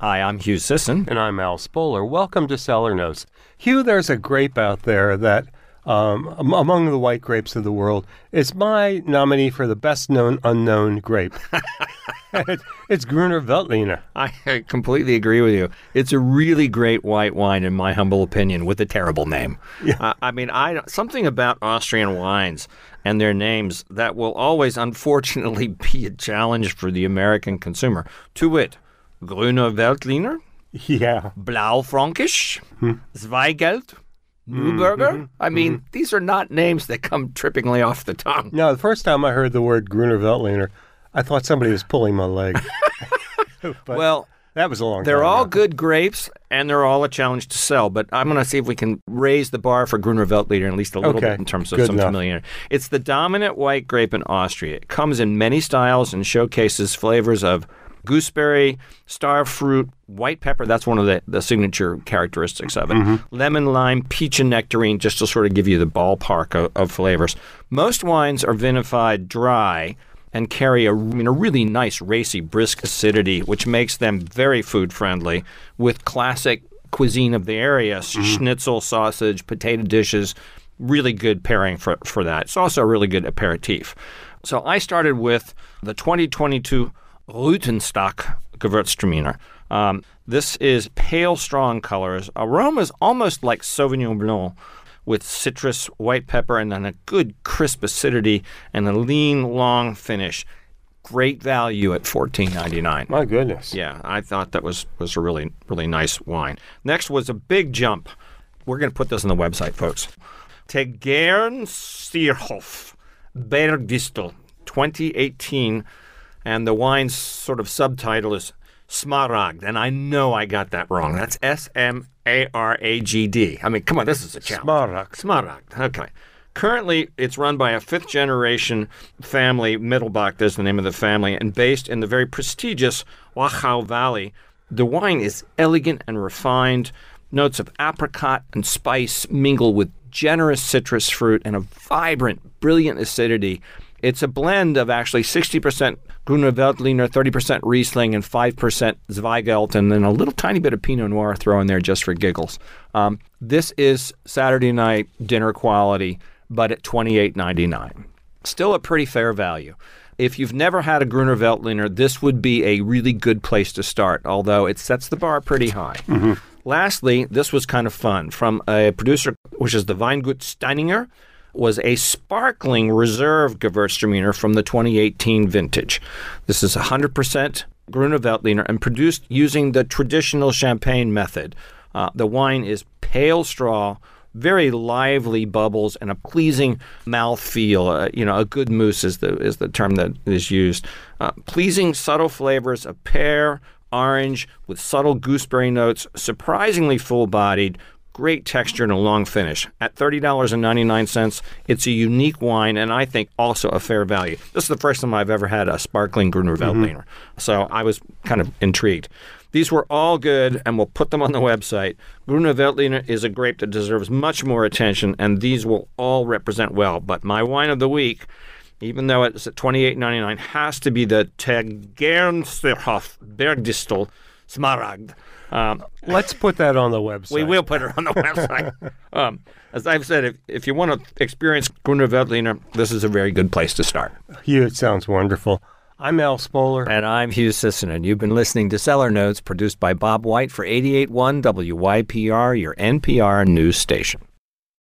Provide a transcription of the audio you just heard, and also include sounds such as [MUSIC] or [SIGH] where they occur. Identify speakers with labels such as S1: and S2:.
S1: Hi, I'm Hugh Sisson.
S2: And I'm Al Spoler. Welcome to Cellar Notes. Hugh, there's a grape out there that, um, among the white grapes of the world, is my nominee for the best known unknown grape. [LAUGHS] it's Gruner Veltliner.
S1: I completely agree with you. It's a really great white wine, in my humble opinion, with a terrible name. Yeah. Uh, I mean, I something about Austrian wines and their names that will always, unfortunately, [LAUGHS] be a challenge for the American consumer. To wit, Grüner Veltliner,
S2: yeah,
S1: Blaufränkisch, hmm. Zweigelt, Neuburger. Mm-hmm, I mean, mm-hmm. these are not names that come trippingly off the tongue.
S2: No, the first time I heard the word Gruner Veltliner, I thought somebody was pulling my leg. [LAUGHS]
S1: well,
S2: that was a long. Time ago.
S1: They're all
S2: ago.
S1: good grapes, and they're all a challenge to sell. But I'm going to see if we can raise the bar for Gruner Veltliner at least a little
S2: okay.
S1: bit in terms of
S2: good
S1: some
S2: enough.
S1: familiarity. It's the dominant white grape in Austria. It comes in many styles and showcases flavors of gooseberry, star fruit, white pepper. That's one of the, the signature characteristics of it. Mm-hmm. Lemon, lime, peach, and nectarine, just to sort of give you the ballpark of, of flavors. Most wines are vinified dry and carry a, you know, really nice, racy, brisk acidity, which makes them very food friendly with classic cuisine of the area mm-hmm. schnitzel, sausage, potato dishes. Really good pairing for, for that. It's also a really good aperitif. So I started with the 2022 Rütenstock Gewürztraminer. Um, this is pale, strong colors. Aroma is almost like Sauvignon Blanc with citrus, white pepper, and then a good crisp acidity and a lean, long finish. Great value at fourteen ninety nine.
S2: My goodness.
S1: Yeah, I thought that was was a really really nice wine. Next was a big jump. We're going to put this on the website, folks. Tegernseerhof Bergdistel 2018 and the wine's sort of subtitle is Smaragd, and I know I got that wrong. That's S M A R A G D. I mean, come on, this is a challenge.
S2: Smaragd.
S1: Smaragd. Okay. Currently, it's run by a fifth generation family. Mittelbach is the name of the family, and based in the very prestigious Wachau Valley. The wine is elegant and refined. Notes of apricot and spice mingle with generous citrus fruit and a vibrant, brilliant acidity. It's a blend of actually 60% Gruner Veltliner, 30% Riesling, and 5% Zweigelt, and then a little tiny bit of Pinot Noir thrown in there just for giggles. Um, this is Saturday night dinner quality, but at $28.99. Still a pretty fair value. If you've never had a Gruner Veltliner, this would be a really good place to start, although it sets the bar pretty high.
S2: Mm-hmm.
S1: Lastly, this was kind of fun from a producer, which is the Weingut Steininger was a sparkling reserve Gewürztraminer from the 2018 vintage. This is 100% Gruner Veltliner and produced using the traditional champagne method. Uh, the wine is pale straw, very lively bubbles, and a pleasing mouth feel. Uh, you know, a good mousse is the is the term that is used. Uh, pleasing subtle flavors of pear, orange, with subtle gooseberry notes, surprisingly full bodied, great texture and a long finish. At $30.99, it's a unique wine and I think also a fair value. This is the first time I've ever had a sparkling Gruner Veltliner. Mm-hmm. So I was kind of intrigued. These were all good, and we'll put them on the website. Gruner Veltliner is a grape that deserves much more attention, and these will all represent well. But my wine of the week, even though it's at twenty eight ninety nine, has to be the Tegernseerhof Bergdistel Smaragd.
S2: Um, [LAUGHS] Let's put that on the website.
S1: We will put it on the website. [LAUGHS] um, as I've said, if, if you want to experience Gruner Veltliner, this is a very good place to start.
S2: Hugh, it sounds wonderful. I'm Al Spoler.
S1: And I'm Hugh Sisson, and you've been listening to Cellar Notes produced by Bob White for 88.1 WYPR, your NPR news station.